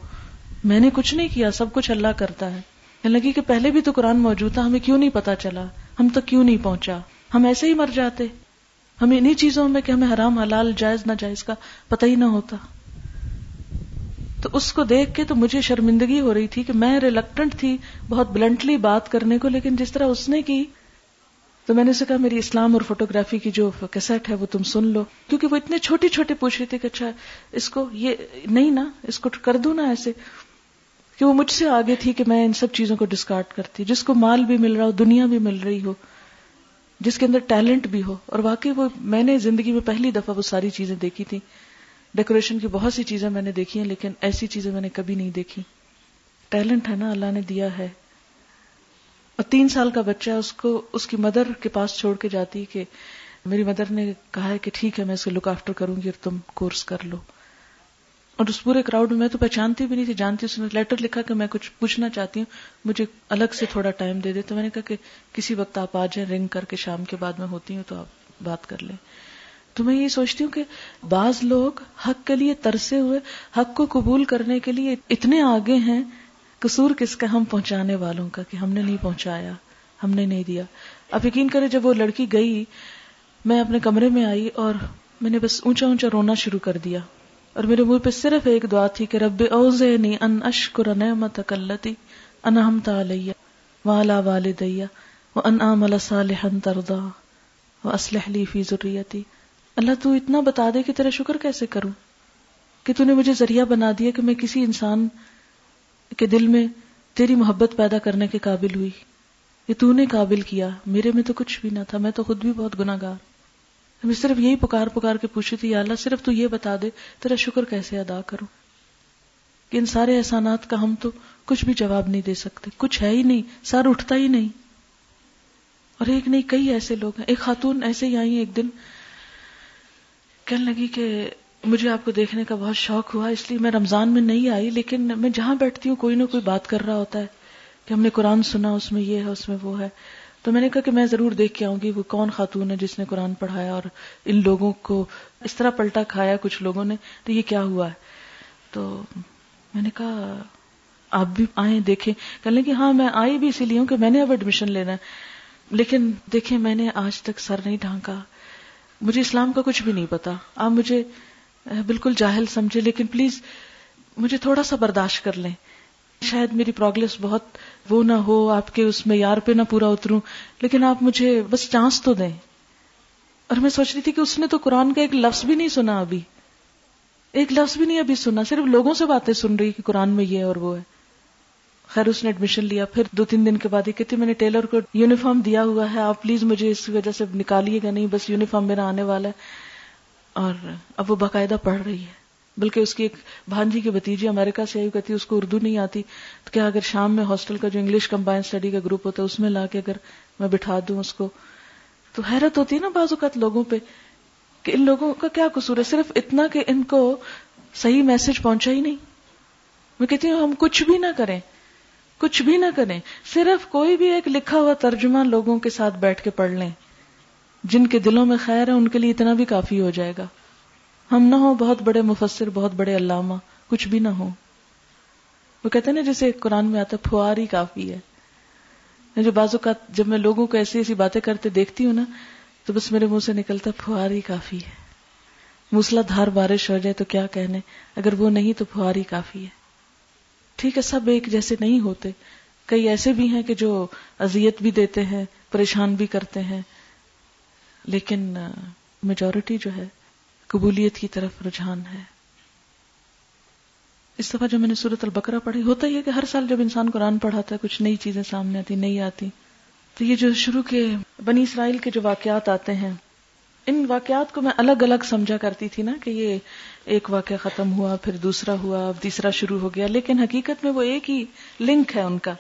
میں نے کچھ نہیں کیا، سب کچھ اللہ کرتا ہے۔ کہنے لگی کہ پہلے بھی تو قرآن موجود تھا، ہمیں کیوں نہیں پتا چلا؟ ہم تو کیوں نہیں پہنچا؟ ہم ایسے ہی مر جاتے۔ ہمیں انہیں چیزوں میں کہ ہمیں حرام حلال جائز نہ جائز کا پتہ ہی نہ ہوتا۔ تو اس کو دیکھ کے تو مجھے شرمندگی ہو رہی تھی کہ میں ریلیکٹنٹ تھی بہت بلنٹلی بات کرنے کو، لیکن جس طرح اس نے کی، تو میں نے اسے کہا، میری اسلام اور فوٹوگرافی کی جو کیسٹ ہے وہ تم سن لو۔ کیونکہ وہ اتنے چھوٹی چھوٹی پوچھ رہی تھی کہ اچھا اس کو یہ نہیں نا، اس کو کر دوں نا ایسے۔ کہ وہ مجھ سے آگے تھی کہ میں ان سب چیزوں کو ڈسکارڈ کرتی، جس کو مال بھی مل رہا ہو، دنیا بھی مل رہی ہو۔ جس کے اندر ٹیلنٹ بھی ہو اور واقعی وہ میں نے زندگی میں پہلی دفعہ وہ ساری چیزیں دیکھی تھی ڈیکوریشن کی بہت سی چیزیں میں نے دیکھی ہیں، لیکن ایسی چیزیں میں نے کبھی نہیں دیکھی۔ ٹیلنٹ ہے نا، اللہ نے دیا ہے۔ اور تین سال کا بچہ اس کو، اس کی مدر کے پاس چھوڑ کے جاتی کہ میری مدر نے کہا ہے کہ ٹھیک ہے، میں اس کو لک آفٹر کروں گی اور تم کورس کر لو۔ اور اس پورے کراؤڈ میں میں تو پہچانتی بھی نہیں تھی، جانتی اس نے لیٹر لکھا کہ میں کچھ پوچھنا چاہتی ہوں، مجھے الگ سے تھوڑا ٹائم دے دے۔ تو میں نے کہا کہ کسی وقت آپ آ جائیں رنگ کر کے شام کے بعد میں ہوتی ہوں تو آپ بات کر لیں۔ تو میں یہ سوچتی ہوں کہ بعض لوگ حق کے لیے ترسے ہوئے، حق کو قبول کرنے کے لیے اتنے آگے ہیں، قصور کس کا ہم پہنچانے والوں کا کہ ہم نے نہیں پہنچایا، ہم نے نہیں دیا۔ اب یقین کرے جب وہ لڑکی گئی، میں اپنے کمرے میں آئی اور میں نے بس اونچا اونچا رونا شروع کر دیا۔ اور میرے منہ پہ صرف ایک دعا تھی کہ رب اوزینی ان اشکر نعمتک اللتی انعمت علی والا والدیا وان اعمل صالحا ترضا واصلح لی فی ذریتی۔ اللہ تو اتنا بتا دے کہ تیرا شکر کیسے کروں؟ کہ تو نے مجھے ذریعہ بنا دیا کہ میں کسی انسان کے دل میں تیری محبت پیدا کرنے کے قابل ہوئی۔ یہ تو نے قابل کیا، میرے میں تو کچھ بھی نہ تھا، میں تو خود بھی بہت گناہ گار میں صرف یہی پکار پکار کے پوچھی تھی، یا اللہ صرف تو یہ بتا دے، تیرا شکر کیسے ادا کروں؟ کہ ان سارے احسانات کا ہم تو کچھ بھی جواب نہیں دے سکتے۔ کچھ ہے ہی نہیں، سر اٹھتا ہی نہیں۔ اور ایک نہیں، کئی ایسے لوگ ہیں۔ ایک خاتون ایسے ہی آئی ایک دن۔ کہنے لگی کہ مجھے آپ کو دیکھنے کا بہت شوق ہوا، اس لیے میں رمضان میں نہیں آئی، لیکن میں جہاں بیٹھتی ہوں، کوئی نہ کوئی بات کر رہا ہوتا ہے کہ ہم نے قرآن سنا، اس میں یہ ہے، اس میں وہ ہے۔ تو میں نے کہا کہ میں ضرور دیکھ کے آؤں گی وہ کون خاتون ہے جس نے قرآن پڑھایا اور ان لوگوں کو اس طرح پلٹا کھایا کچھ لوگوں نے، تو یہ کیا ہوا ہے؟ تو میں نے کہا، آپ بھی آئیں، دیکھیں۔ کہ لیں کہ ہاں میں آئی بھی اسی لیے ہوں کہ میں نے اب ایڈمیشن لینا ہے۔ لیکن دیکھیں، میں نے آج تک سر نہیں ڈھانکا۔ مجھے اسلام کا کچھ بھی نہیں پتا۔ آپ مجھے بالکل جاہل سمجھے، لیکن پلیز مجھے تھوڑا سا برداشت کر لیں۔ شاید میری پروگرس بہت وہ نہ ہو، آپ کے اس میں یار پہ نہ پورا اتروں۔ لیکن آپ مجھے بس چانس تو دیں۔ اور میں سوچ رہی تھی کہ اس نے تو قرآن کا ایک لفظ بھی نہیں سنا ابھی۔ ایک لفظ بھی نہیں ابھی سنا، صرف لوگوں سے باتیں سن رہی کہ قرآن میں یہ اور وہ ہے۔ خیر، اس نے ایڈمیشن لیا۔ پھر دو تین دن کے بعد یہ کہتی، میں نے ٹیلر کو یونیفارم دیا ہوا ہے، آپ پلیز مجھے اس وجہ سے نکالیے گا نہیں، بس یونیفارم میرا آنے والا ہے۔ اور اب وہ باقاعدہ پڑھ رہی ہے۔ بلکہ اس کی ایک بھانجی کی بتیجی امریکہ سے آئی کہتی، اس کو اردو نہیں آتی۔ تو کیا اگر شام میں ہاسٹل کا جو انگلش کمبائن اسٹڈی کا گروپ ہوتا ہے، اس میں لا کے اگر میں بٹھا دوں اس کو؟ تو حیرت ہوتی ہے نا بعض اوقات لوگوں پہ کہ ان لوگوں کا کیا قصور ہے؟ صرف اتنا کہ ان کو صحیح میسج پہنچا ہی نہیں۔ میں کہتی ہوں، ہم کچھ بھی نہ کریں۔ کچھ بھی نہ کریں۔ صرف کوئی بھی ایک لکھا ہوا ترجمہ لوگوں کے ساتھ بیٹھ کے پڑھ لیں۔ جن کے دلوں میں خیر ہے، ان کے لیے اتنا بھی کافی ہو جائے گا۔ ہم نہ ہو بہت بڑے مفسر، بہت بڑے علامہ، کچھ بھی نہ ہو وہ کہتے ہیں نا، جیسے قرآن میں آتا پھوار ہی کافی ہے۔ جو بازو کا جب میں لوگوں کو ایسی ایسی باتیں کرتے دیکھتی ہوں نا، تو بس میرے منہ سے نکلتا پھوار ہی کافی ہے۔ موسلا دھار بارش ہو جائے تو کیا کہنے؟ اگر وہ نہیں تو پھوار ہی کافی ہے۔ ٹھیک ہے، سب ایک جیسے نہیں ہوتے۔ کئی ایسے بھی ہیں کہ جو اذیت بھی دیتے ہیں، پریشان بھی کرتے ہیں۔ لیکن میجورٹی جو ہے قبولیت کی طرف رجحان ہے۔ اس دفعہ جو میں نے سورت البقرہ پڑھی ہوتا ہی ہے کہ ہر سال جب انسان قرآن پڑھاتا ہے، کچھ نئی چیزیں سامنے آتی نہیں آتی۔ تو یہ جو شروع کے بنی اسرائیل کے جو واقعات آتے ہیں، ان واقعات کو میں الگ الگ سمجھا کرتی تھی نا کہ یہ ایک واقعہ ختم ہوا، پھر دوسرا ہوا، اب تیسرا شروع ہو گیا۔ لیکن حقیقت میں وہ ایک ہی لنک ہے ان کا۔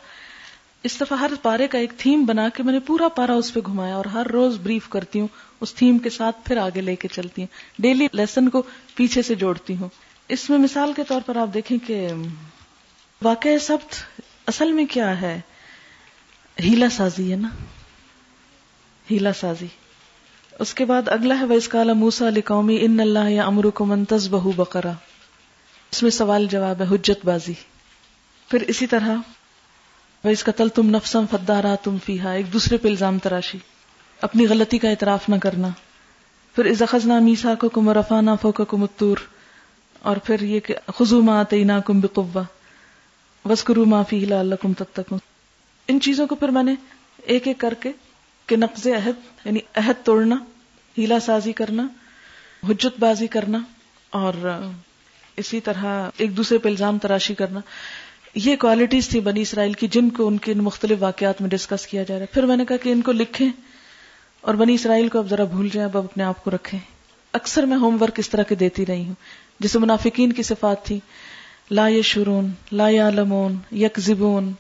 اس دفعہ ہر پارے کا ایک تھیم بنا کے میں نے پورا پارا اس پہ گھمایا اور ہر روز بریف کرتی ہوں، اس تھیم کے ساتھ پھر آگے لے کے چلتی ہوں۔ ڈیلی لیسن کو پیچھے سے جوڑتی ہوں۔ اس میں مثال کے طور پر آپ دیکھیں کہ واقع سب اصل میں کیا ہے؟ ہیلا سازی ہے نا؟ ہیلا سازی۔ اس کے بعد اگلا ہے ویس کالا موسا علی قومی ان اللہ یا امر کو منتز بہو بکرا اس میں سوال جواب ہے، حجت بازی۔ پھر اسی طرح ویس قتل تم نفسم فدارا تم فیحا ایک دوسرے پہ الزام تراشی۔ اپنی غلطی کا اعتراف نہ کرنا۔ پھر ازخنا میسا کو کم رفانہ فو کا کمتور اور پھر یہ کہ خزو ما تینا کم بقوا وسکرو ما فی اللہ کم تب تک ان چیزوں کو پھر میں نے ایک ایک کر کے کہ نقض عہد یعنی عہد توڑنا، ہیلا سازی کرنا، حجت بازی کرنا، اور اسی طرح ایک دوسرے پہ الزام تراشی کرنا۔ یہ کوالٹیز تھی بنی اسرائیل کی جن کو ان کے مختلف واقعات میں ڈسکس کیا جا رہا ہے۔ پھر میں نے کہا کہ ان کو لکھیں اور بنی اسرائیل کو اب ذرا بھول جائیں، اب اپنے آپ کو رکھیں۔ اکثر میں ہوم ورک اس طرح کے دیتی رہی ہوں۔ جسے منافقین کی صفات تھی، لا یشورون لا یعلمون، یکذبون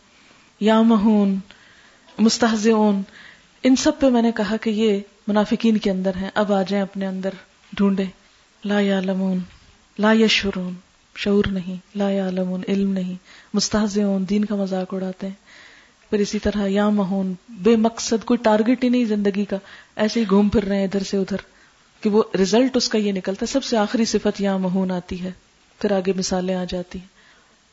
یا مہون مستحزون ان سب پہ میں نے کہا کہ یہ منافقین کے اندر ہیں۔ اب آ جائیں اپنے اندر ڈھونڈے لا یعلمون، لا یشورون شعور نہیں، لا یعلمون، علم نہیں مستحزون دین کا مذاق اڑاتے ہیں۔ پھر اسی طرح یا مہون بے مقصد، کوئی ٹارگٹ ہی نہیں زندگی کا۔ ایسے ہی گھوم پھر رہے ہیں ادھر سے ادھر۔ کہ وہ ریزلٹ اس کا یہ نکلتا ہے، سب سے آخری صفت یا مہون آتی ہے۔ پھر آگے مثالیں آ جاتی ہیں۔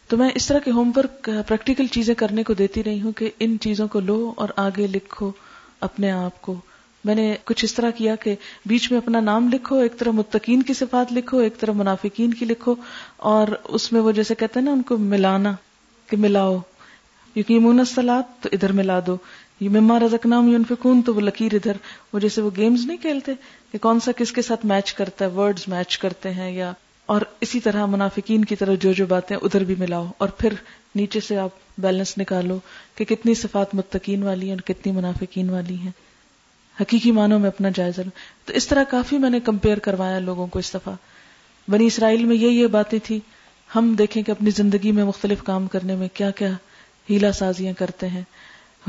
تو میں اس طرح کے ہوم ورک پریکٹیکل چیزیں کرنے کو دیتی رہی ہوں کہ ان چیزوں کو لو اور آگے لکھو اپنے آپ کو۔ میں نے کچھ اس طرح کیا کہ بیچ میں اپنا نام لکھو، ایک طرح متقین کی صفات لکھو، ایک طرح منافقین کی لکھو، اور اس میں وہ جیسے کہتے ہیں نا ان کو ملانا، کہ ملاؤ۔ یقین سلاد تو ادھر ملا دو۔ یہ مما رزک نام یون فکون تو وہ لکیر ادھر۔ وہ جیسے وہ گیمز نہیں کھیلتے، کہ کون سا کس کے ساتھ میچ کرتا ہے ورڈز میچ کرتے ہیں یا اور اسی طرح منافقین کی طرف جو جو باتیں، ادھر بھی ملاؤ۔ اور پھر نیچے سے آپ بیلنس نکالو کہ کتنی صفات متقین والی ہیں اور کتنی منافقین والی ہیں۔ حقیقی معنوں میں اپنا جائزہ لو تو اس طرح کافی میں نے کمپیئر کروایا لوگوں کو اس دفعہ۔ بنی اسرائیل میں یہ یہ باتیں تھی ہم دیکھیں کہ اپنی زندگی میں مختلف کام کرنے میں کیا کیا ہیلا سازیاں کرتے ہیں،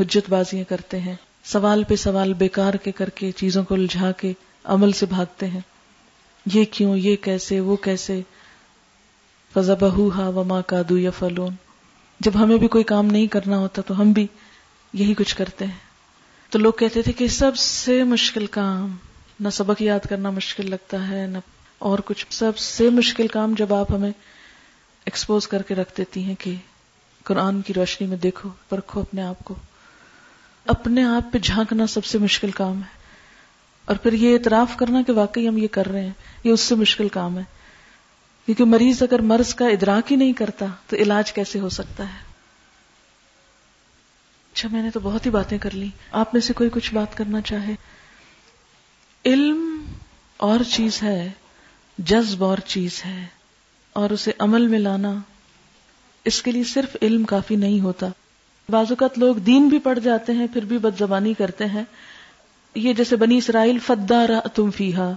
حجت بازیاں کرتے ہیں، سوال پہ سوال، بیکار کے کر کے، چیزوں کو الجھا کے عمل سے بھاگتے ہیں۔ یہ کیوں، یہ کیسے، وہ کیسے؟ فضا بہو ہا وما کا دو یا فلون جب ہمیں بھی کوئی کام نہیں کرنا ہوتا تو ہم بھی یہی کچھ کرتے ہیں۔ تو لوگ کہتے تھے کہ سب سے مشکل کام، نہ سبق یاد کرنا مشکل لگتا ہے، نہ اور کچھ۔ سب سے مشکل کام جب آپ ہمیں ایکسپوز کر کے رکھ دیتی ہیں کہ قرآن کی روشنی میں دیکھو، پرکھو اپنے آپ کو۔ اپنے آپ پہ جھانکنا سب سے مشکل کام ہے۔ اور پھر یہ اعتراف کرنا کہ واقعی ہم یہ کر رہے ہیں، یہ اس سے مشکل کام ہے۔ کیونکہ مریض اگر مرض کا ادراک ہی نہیں کرتا تو علاج کیسے ہو سکتا ہے؟ اچھا میں نے تو بہت ہی باتیں کر لی آپ میں سے کوئی کچھ بات کرنا چاہے۔ علم اور چیز ہے، جذب اور چیز ہے، اور اسے عمل میں لانا اس کے لیے صرف علم کافی نہیں ہوتا۔ بعض اوقات لوگ دین بھی پڑھ جاتے ہیں، پھر بھی بد زبانی کرتے ہیں۔ یہ جیسے بنی اسرائیل فدا را تم فیحا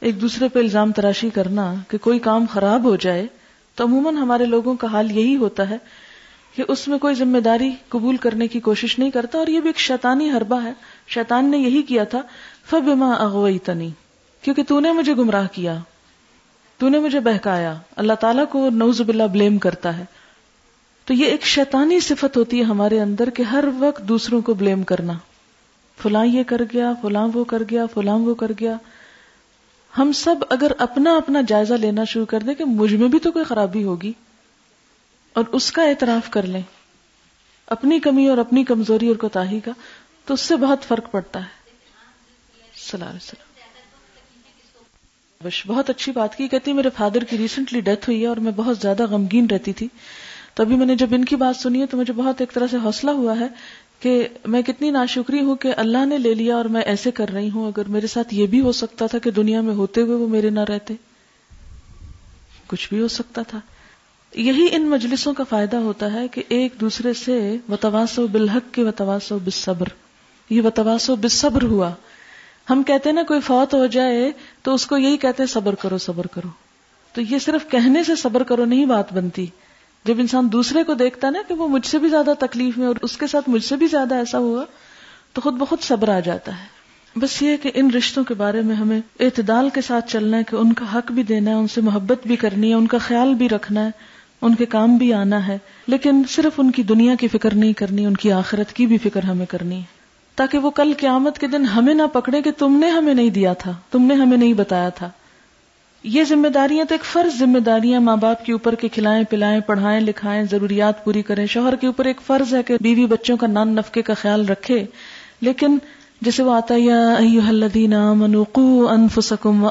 ایک دوسرے پہ الزام تراشی کرنا کہ کوئی کام خراب ہو جائے، تو عموماً ہمارے لوگوں کا حال یہی ہوتا ہے کہ اس میں کوئی ذمہ داری قبول کرنے کی کوشش نہیں کرتا اور یہ بھی ایک شیطانی حربہ ہے۔ شیطان نے یہی کیا تھا، فبما اغوئی تنی کیونکہ تو نے مجھے گمراہ کیا، تو نے مجھے بہکایا۔ اللہ تعالیٰ کو نوز باللہ بلیم کرتا ہے۔ تو یہ ایک شیطانی صفت ہوتی ہے ہمارے اندر کہ ہر وقت دوسروں کو بلیم کرنا۔ فلاں یہ کر گیا، فلاں وہ کر گیا، فلاں وہ کر گیا۔ ہم سب اگر اپنا اپنا جائزہ لینا شروع کر دیں کہ مجھ میں بھی تو کوئی خرابی ہوگی۔ اور اس کا اعتراف کر لیں۔ اپنی کمی اور اپنی کمزوری اور کوتاہی کا، تو اس سے بہت فرق پڑتا ہے۔ بش، بہت اچھی بات کی۔ کہتی، میرے فادر کی ریسنٹلی ڈیتھ ہوئی ہے اور میں بہت زیادہ غمگین رہتی تھی۔ تو ابھی میں نے جب ان کی بات سنی ہے تو مجھے بہت ایک طرح سے حوصلہ ہوا ہے کہ میں کتنی ناشکری ہوں کہ اللہ نے لے لیا اور میں ایسے کر رہی ہوں۔ اگر میرے ساتھ یہ بھی ہو سکتا تھا کہ دنیا میں ہوتے ہوئے وہ میرے نہ رہتے، کچھ بھی ہو سکتا تھا۔ یہی ان مجلسوں کا فائدہ ہوتا ہے کہ ایک دوسرے سے وتواسو بالحق کے وتواسو بصبر یہ وتواسو بصبر ہوا۔ ہم کہتے ہیں نا کوئی فوت ہو جائے تو اس کو یہی کہتے ہیں صبر کرو صبر کرو۔ تو یہ صرف کہنے سے صبر کرو نہیں بات بنتی۔ جب انسان دوسرے کو دیکھتا نا کہ وہ مجھ سے بھی زیادہ تکلیف میں اور اس کے ساتھ مجھ سے بھی زیادہ ایسا ہوا، تو خود بخود صبر آ جاتا ہے۔ بس یہ کہ ان رشتوں کے بارے میں ہمیں اعتدال کے ساتھ چلنا ہے کہ ان کا حق بھی دینا ہے، ان سے محبت بھی کرنی ہے، ان کا خیال بھی رکھنا ہے۔ ان کے کام بھی آنا ہے، لیکن صرف ان کی دنیا کی فکر نہیں کرنی، ان کی آخرت کی بھی فکر ہمیں کرنی ہے۔ تاکہ وہ کل قیامت کے دن ہمیں نہ پکڑے کہ تم نے ہمیں نہیں دیا تھا، تم نے ہمیں نہیں بتایا تھا۔ یہ ذمہ داریاں تو ایک فرض ذمہ داریاں، ماں باپ کے اوپر کے کھلائیں، پلائیں، پڑھائیں، لکھائیں، ضروریات پوری کریں۔ شوہر کے اوپر ایک فرض ہے کہ بیوی بچوں کا نان نفقے کا خیال رکھے، لیکن جسے وہ آتا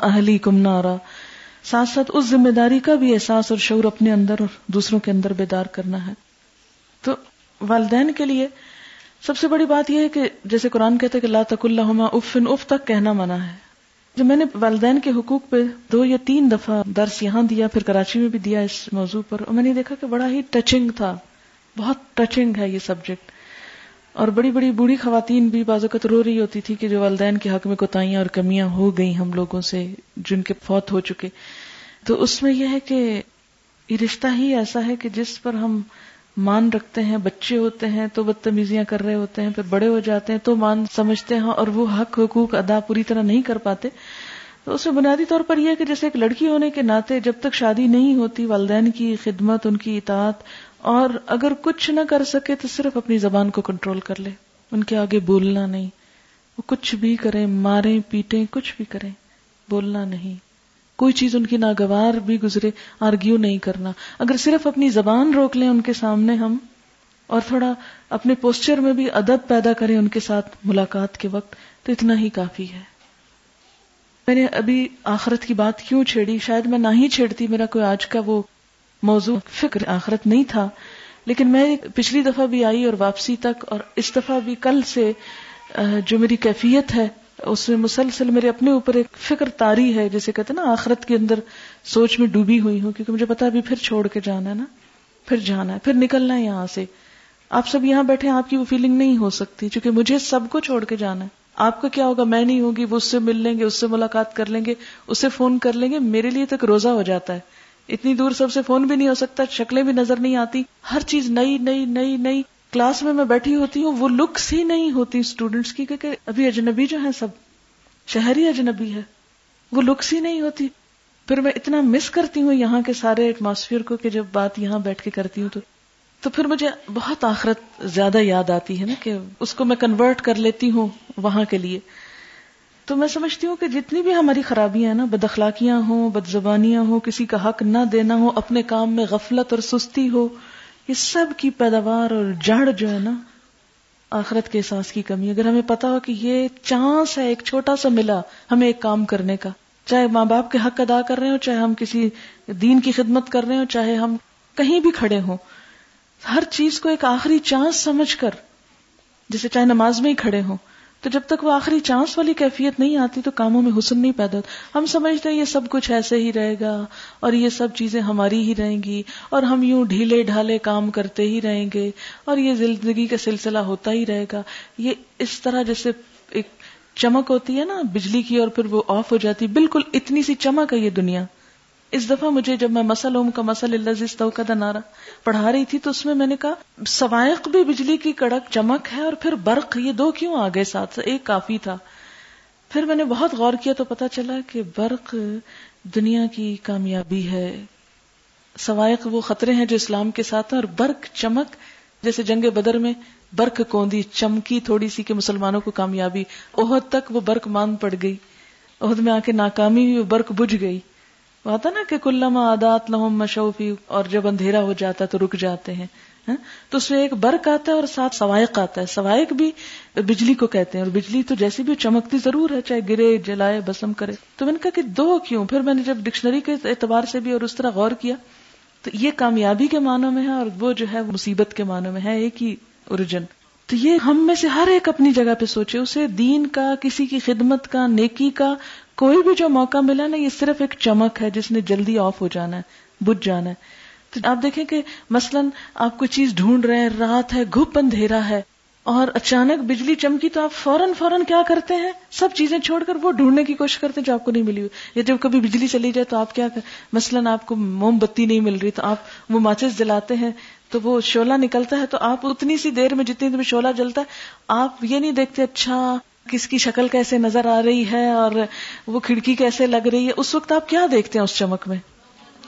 اہلی کم نارا۔ ساتھ ساتھ اس ذمہ داری کا بھی احساس اور شعور اپنے اندر اور دوسروں کے اندر بیدار کرنا ہے۔ تو والدین کے لیے سب سے بڑی بات یہ ہے کہ جیسے قرآن کہتے کہ اللہ تک اللہ افن، اف تک کہنا منع ہے۔ جب میں نے والدین کے حقوق پہ دو یا تین دفعہ درس یہاں دیا، پھر کراچی میں بھی دیا اس موضوع پر، اور میں نے دیکھا کہ بڑا ہی ٹچنگ تھا۔ بہت ٹچنگ ہے یہ سبجیکٹ اور بڑی بڑی بوڑھی خواتین بھی بعض اوقات رو رہی ہوتی تھی کہ جو والدین کے حق میں کوتاہیاں اور کمیاں ہو گئی ہم لوگوں سے جن کے فوت ہو چکے۔ تو اس میں یہ ہے کہ یہ رشتہ ہی ایسا ہے کہ جس پر ہم مان رکھتے ہیں، بچے ہوتے ہیں تو بدتمیزیاں کر رہے ہوتے ہیں، پھر بڑے ہو جاتے ہیں تو مان سمجھتے ہیں اور وہ حق، حقوق ادا پوری طرح نہیں کر پاتے۔ تو اس میں بنیادی طور پر یہ کہ جیسے ایک لڑکی ہونے کے ناطے جب تک شادی نہیں ہوتی، والدین کی خدمت، ان کی اطاعت اور اگر کچھ نہ کر سکے تو صرف اپنی زبان کو کنٹرول کر لے۔ ان کے آگے بولنا نہیں۔ وہ کچھ بھی کریں، ماریں، پیٹیں، کچھ بھی کریں، بولنا نہیں۔ کوئی چیز ان کی ناگوار بھی گزرے، آرگیو نہیں کرنا۔ اگر صرف اپنی زبان روک لیں ان کے سامنے ہم، اور تھوڑا اپنے پوسچر میں بھی ادب پیدا کریں ان کے ساتھ ملاقات کے وقت، تو اتنا ہی کافی ہے۔ میں نے ابھی آخرت کی بات کیوں چھیڑی؟ شاید میں نہ ہی چھیڑتی، میرا کوئی آج کا وہ موضوع فکر آخرت نہیں تھا، لیکن میں پچھلی دفعہ بھی آئی اور واپسی تک، اور اس دفعہ بھی کل سے جو میری کیفیت ہے، اس میں مسلسل میرے اپنے اوپر ایک فکر تاری ہے جیسے کہتے نا، آخرت کے اندر سوچ میں ڈوبی ہوئی ہوں، کیونکہ مجھے پتا ابھی پھر چھوڑ کے جانا ہے نا، پھر جانا ہے، پھر نکلنا ہے یہاں سے۔ آپ سب یہاں بیٹھے آپ کی وہ فیلنگ نہیں ہو سکتی کیونکہ مجھے سب کو چھوڑ کے جانا ہے۔ آپ کا کیا ہوگا؟ میں نہیں ہوگی وہ اس سے مل لیں گے، اس سے ملاقات کر لیں گے، اس سے فون کر لیں گے، میرے لیے تک روزہ ہو جاتا ہے۔ اتنی دور سب سے فون بھی نہیں ہو سکتا، شکلیں بھی نظر نہیں آتی۔ ہر چیز نئی نئی نئی نئی۔ کلاس میں میں بیٹھی ہوتی ہوں، وہ لکس ہی نہیں ہوتی اسٹوڈینٹس کی، کیونکہ ابھی اجنبی جو ہے سب، شہری اجنبی ہے، وہ لکس ہی نہیں ہوتی۔ پھر میں اتنا مس کرتی ہوں یہاں کے سارے ایٹماسفیئر کو کہ جب بات یہاں بیٹھ کے کرتی ہوں تو تو پھر مجھے بہت آخرت زیادہ یاد آتی ہے نا کہ اس کو میں کنورٹ کر لیتی ہوں وہاں کے لیے۔ تو میں سمجھتی ہوں کہ جتنی بھی ہماری خرابیاں ہیں نا، بد اخلاقیاں ہوں، بد زبانیاں ہوں، کسی کا حق نہ دینا ہو، اپنے کام میں غفلت اور سستی ہو، یہ سب کی پیداوار اور جڑ جو ہے نا، آخرت کے احساس کی کمی اگر ہمیں پتا ہو کہ یہ چانس ہے، ایک چھوٹا سا ملا ہمیں ایک کام کرنے کا، چاہے ماں باپ کے حق ادا کر رہے ہو چاہے ہم کسی دین کی خدمت کر رہے ہوں، چاہے ہم کہیں بھی کھڑے ہوں، ہر چیز کو ایک آخری چانس سمجھ کر جسے چاہے نماز میں ہی کھڑے ہوں تو جب تک وہ آخری چانس والی کیفیت نہیں آتی تو کاموں میں حسن نہیں پیدا ہوتا۔ ہم سمجھتے ہیں یہ سب کچھ ایسے ہی رہے گا اور یہ سب چیزیں ہماری ہی رہیں گی اور ہم یوں ڈھیلے ڈھالے کام کرتے ہی رہیں گے اور یہ زندگی کا سلسلہ ہوتا ہی رہے گا۔ یہ اس طرح جیسے ایک چمک ہوتی ہے نا بجلی کی اور پھر وہ آف ہو جاتی، بالکل اتنی سی چمک ہے یہ دنیا۔ اس دفعہ مجھے جب میں مسل اوم کا مسل اللہ کا نعرہ پڑھا رہی تھی تو اس میں میں نے کہا، سوائق بھی بجلی کی کڑک چمک ہے اور پھر برق، یہ دو کیوں آ گئے ساتھ؟ ایک کافی تھا۔ پھر میں نے بہت غور کیا تو پتا چلا کہ برق دنیا کی کامیابی ہے۔ سوائق وہ خطرے ہیں جو اسلام کے ساتھ ہیں اور برق چمک، جیسے جنگ بدر میں برق کوندی، چمکی تھوڑی سی کہ مسلمانوں کو کامیابی۔ عہد تک وہ برق مان پڑ گئی۔ عہد میں آ کے ناکامی ہوئی برق بجھ گئی۔ آتا نا کہ کلما آدات لہم مشوفی، اور جب اندھیرا ہو جاتا تو رک جاتے ہیں ہاں؟ تو اس میں ایک برق آتا ہے اور ساتھ سوائق آتا ہے۔ سوائق بھی بجلی کو کہتے ہیں، اور بجلی تو جیسی بھی چمکتی ضرور ہے، چاہے گرے، جلائے، بسم کرے۔ تو میں نے کہا کہ دو کیوں؟ پھر میں نے جب ڈکشنری کے اعتبار سے بھی اور اس طرح غور کیا، تو یہ کامیابی کے معنوں میں ہے اور وہ جو ہے مصیبت کے معنوں میں ہے، ایک ہی اوریجن۔ تو یہ ہم میں سے ہر ایک اپنی جگہ پہ سوچے، اسے دین کا، کسی کی خدمت کا، نیکی کا کوئی بھی جو موقع ملا نا، یہ صرف ایک چمک ہے، جس نے جلدی آف ہو جانا ہے بج جانا ہے۔ تو آپ دیکھیں کہ مثلا آپ کوئی چیز ڈھونڈ رہے ہیں، رات ہے گھپ اندھیرا ہے، اور اچانک بجلی چمکی تو آپ فوراً فوراً کیا کرتے ہیں؟ سب چیزیں چھوڑ کر وہ ڈھونڈنے کی کوشش کرتے ہیں جو آپ کو نہیں ملی ہوئی۔ یا جب کبھی بجلی چلی جائے تو آپ کیا مثلاً آپ کو موم بتی نہیں مل رہی، تو آپ وہ ماچس جلاتے ہیں، تو وہ شولہ نکلتا ہے تو آپ اتنی سی دیر میں جتنی دیر میں شولہ جلتا ہے، آپ یہ نہیں دیکھتے اچھا کس کی شکل کیسے نظر آ رہی ہے اور وہ کھڑکی کیسے لگ رہی ہے، اس وقت آپ کیا دیکھتے ہیں اس چمک میں؟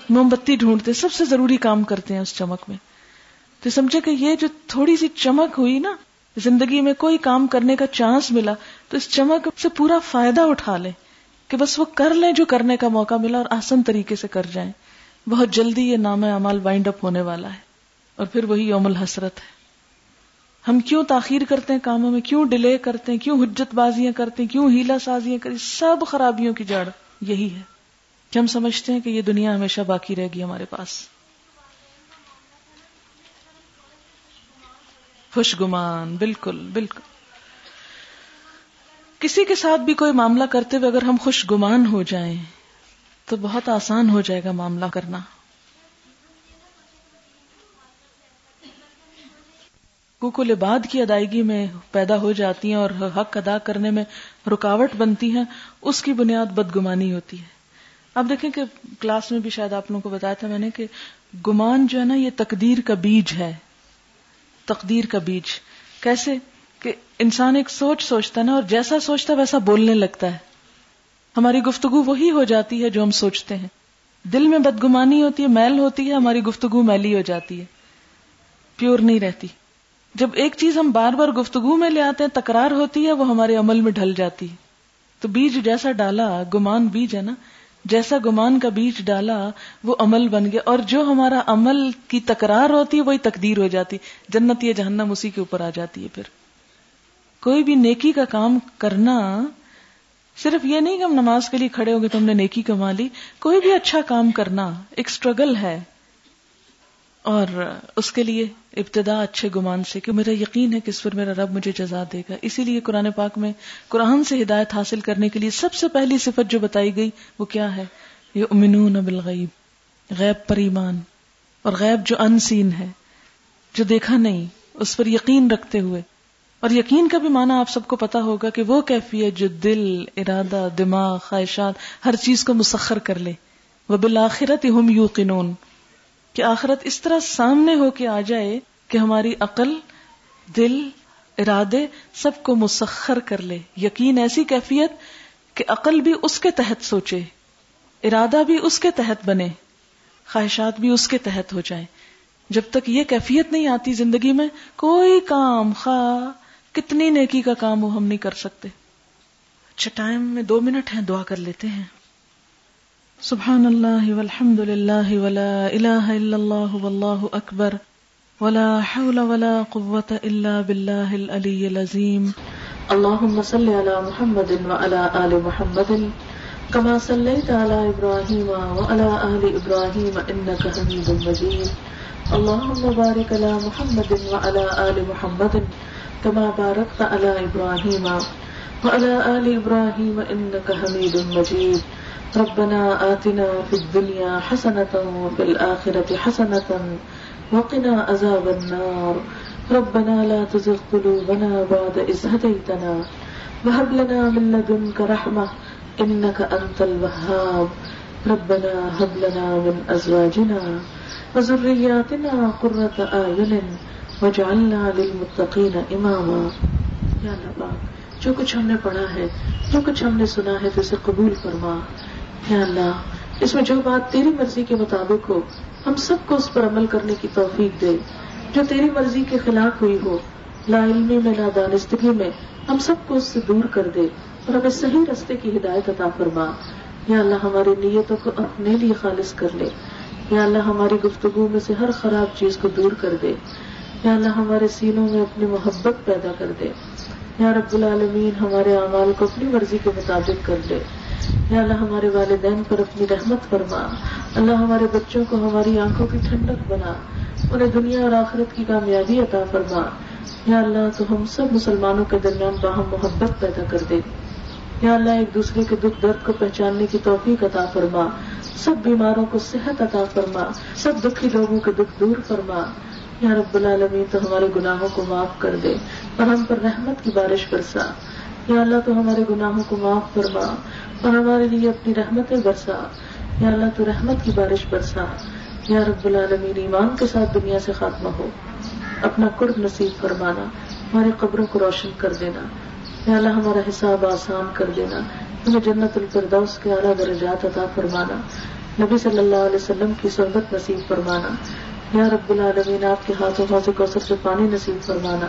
موم بتی ڈھونڈتے، سب سے ضروری کام کرتے ہیں اس چمک میں۔ تو سمجھے کہ یہ جو تھوڑی سی چمک ہوئی نا، زندگی میں کوئی کام کرنے کا چانس ملا، تو اس چمک سے پورا فائدہ اٹھا لیں کہ بس وہ کر لیں جو کرنے کا موقع ملا اور آسان طریقے سے کر جائیں۔ بہت جلدی یہ نام امال وائنڈ اپ ہونے والا ہے اور پھر وہی یوم الحسرت ہے۔ ہم کیوں تاخیر کرتے ہیں کاموں میں؟ کیوں ڈیلے کرتے ہیں؟ کیوں حجت بازیاں کرتے ہیں؟ کیوں ہیلا سازیاں کرتے سب خرابیوں کی جڑ یہی ہے۔ کہ ہم سمجھتے ہیں کہ یہ دنیا ہمیشہ باقی رہے گی ہمارے پاس۔ خوش گمان بالکل بالکل۔ کسی کے ساتھ بھی کوئی معاملہ کرتے ہوئے اگر ہم خوش گمان ہو جائیں، تو بہت آسان ہو جائے گا معاملہ کرنا۔ کوکل عباد کی ادائیگی میں پیدا ہو جاتی ہیں اور حق ادا کرنے میں رکاوٹ بنتی ہیں، اس کی بنیاد بدگمانی ہوتی ہے۔ اب دیکھیں کہ کلاس میں بھی شاید آپ لوگوں کو بتایا تھا میں نے کہ گمان جو ہے نا، یہ تقدیر کا بیج ہے۔ تقدیر کا بیج۔ کیسے؟ کہ انسان ایک سوچ سوچتا نا، اور جیسا سوچتا ویسا بولنے لگتا ہے۔ ہماری گفتگو وہی ہو جاتی ہے جو ہم سوچتے ہیں۔ دل میں بدگمانی ہوتی ہے، میل ہوتی ہے، ہماری گفتگو میلی ہو جاتی ہے۔ پیور نہیں رہتی۔ جب ایک چیز ہم بار بار گفتگو میں لے آتے ہیں، تکرار ہوتی ہے، وہ ہمارے عمل میں ڈھل جاتی ہے۔ تو بیج جیسا ڈالا، گمان بیج ہے نا؟ جیسا گمان کا بیج ڈالا، وہ عمل بن گیا۔ اور جو ہمارا عمل کی تکرار ہوتی ہے، وہی تقدیر ہو جاتی۔ جنت یا جہنم اسی کے اوپر آ جاتی ہے پھر۔ کوئی بھی نیکی کا کام کرنا، صرف یہ نہیں کہ ہم نماز کے لیے کھڑے ہو گئے تو ہم نے نیکی کما لی۔ کوئی بھی اچھا کام کرنا، ایک اسٹرگل ہے۔ اور اس کے لیے ابتدا اچھے گمان سے کہ میرا یقین ہے کہ اس پر میرا رب مجھے جزا دے گا۔ اسی لیے قرآن پاک میں قرآن سے ہدایت حاصل کرنے کے لیے سب سے پہلی صفت جو بتائی گئی وہ کیا ہے؟ یہ امنون بالغیب، غیب پر ایمان، اور غیب جو ان سین ہے، جو دیکھا نہیں، اس پر یقین رکھتے ہوئے۔ اور یقین کا بھی معنی آپ سب کو پتا ہوگا کہ وہ کیفیت جو دل، ارادہ، دماغ، خواہشات، ہر چیز کو مسخر کر لے۔ وہ بالآخرت ہم یو کہ آخرت اس طرح سامنے ہو کے آ جائے کہ ہماری عقل، دل، ارادے سب کو مسخر کر لے۔ یقین ایسی کیفیت کہ عقل بھی اس کے تحت سوچے، ارادہ بھی اس کے تحت بنے، خواہشات بھی اس کے تحت ہو جائیں۔ جب تک یہ کیفیت نہیں آتی زندگی میں، کوئی کام خواہ کتنی نیکی کا کام وہ ہم نہیں کر سکتے۔ اچھا ٹائم میں دو منٹ ہیں، دعا کر لیتے ہیں۔ سبحان اللہ والحمد للہ ولا الہ الا اللہ واللہ اکبر ولا حول ولا قوة الا باللہ العلی العظیم اللہم صلی علی محمد وعلى آل محمد كما صليت على ابراہیم وعلى آل ابراہیم انك حمید مجید اللہم بارک علی محمد وعلى آل محمد كما بارکت علی ابراہیم وعلى آل ابراہیم انك حمید مجید ربنا آتنا في الدنيا حسنة وفي الآخرة حسنة وقنا عذاب النار. ربنا لا تزغ قلوبنا بعد إذ هديتنا. وهب لنا من لدنك رحمة، إنك أنت الوهاب. ربنا هب لنا من أزواجنا وذرياتنا قرة أعين واجعلنا للمتقين إماما. یا اللہ جو کچھ ہم نے پڑھا ہے، جو کچھ ہم نے سنا ہے، تو اسے قبول فرما۔ یا اللہ اس میں جو بات تیری مرضی کے مطابق ہو، ہم سب کو اس پر عمل کرنے کی توفیق دے۔ جو تیری مرضی کے خلاف ہوئی ہو، لا علمی میں، لا دانستگی میں، ہم سب کو اس سے دور کر دے اور ہمیں صحیح رستے کی ہدایت عطا فرما۔ یا اللہ، ہماری نیتوں کو اپنے لیے خالص کر لے۔ یا اللہ، ہماری گفتگو میں سے ہر خراب چیز کو دور کر دے۔ یا اللہ، ہمارے سینوں میں اپنی محبت پیدا کر دے۔ یا رب العالمین، ہمارے اعمال کو اپنی مرضی کے مطابق کر دے یا اللہ ہمارے والدین پر اپنی رحمت فرما۔ اللہ ہمارے بچوں کو ہماری آنکھوں کی ٹھنڈک بنا۔ انہیں دنیا اور آخرت کی کامیابی عطا فرما۔ یا اللہ تو ہم سب مسلمانوں کے درمیان باہم محبت پیدا کر دے۔ یا اللہ ایک دوسرے کے دکھ درد کو پہچاننے کی توفیق عطا فرما۔ سب بیماروں کو صحت عطا فرما۔ سب دکھی لوگوں کے دکھ دور فرما۔ یا رب العالمین تو ہمارے گناہوں کو معاف کر دے۔ اور ہم پر رحمت کی بارش برسا۔ یا اللہ تو ہمارے گناہوں کو معاف فرما اور ہمارے لیے اپنی رحمتیں برسا۔ یا اللہ تو رحمت کی بارش برسا۔ یا رب العالمین، ایمان کے ساتھ دنیا سے خاتمہ ہو۔ اپنا قرب نصیب فرمانا، ہمارے قبروں کو روشن کر دینا۔ یا اللہ ہمارا حساب آسان کر دینا۔ ہمیں جنت الفردوس کے اعلیٰ درجات عطا فرمانا۔ نبی صلی اللہ علیہ وسلم کی صحبت نصیب فرمانا۔ یا رب العالمین، آپ کے ہاتھوں ہاتھوں کو سب سے پانی نصیب فرمانا۔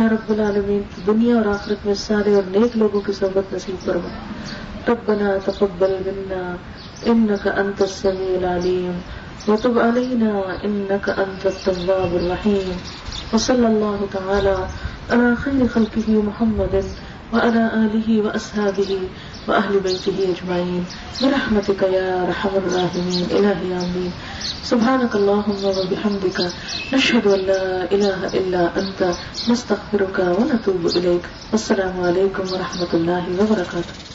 یا رب العالمین، دنیا اور آخرت میں سارے اور نیک لوگوں کی صحبت نصیب فرمانا ربنا تقبل منا إنك أنت السميع العليم وتب علينا إنك أنت التواب الرحيم وصلى الله تعالى على خير خلقه محمد وعلى آله وأصحابه وأهل بيته أجمعين برحمتك يا رحم الراحمين إلهي آمين. سبحانك اللهم وبحمدك نشهد أن لا إله إلا أنت نستغفرك ونتوب إليك. والسلام عليكم ورحمة الله وبركاته.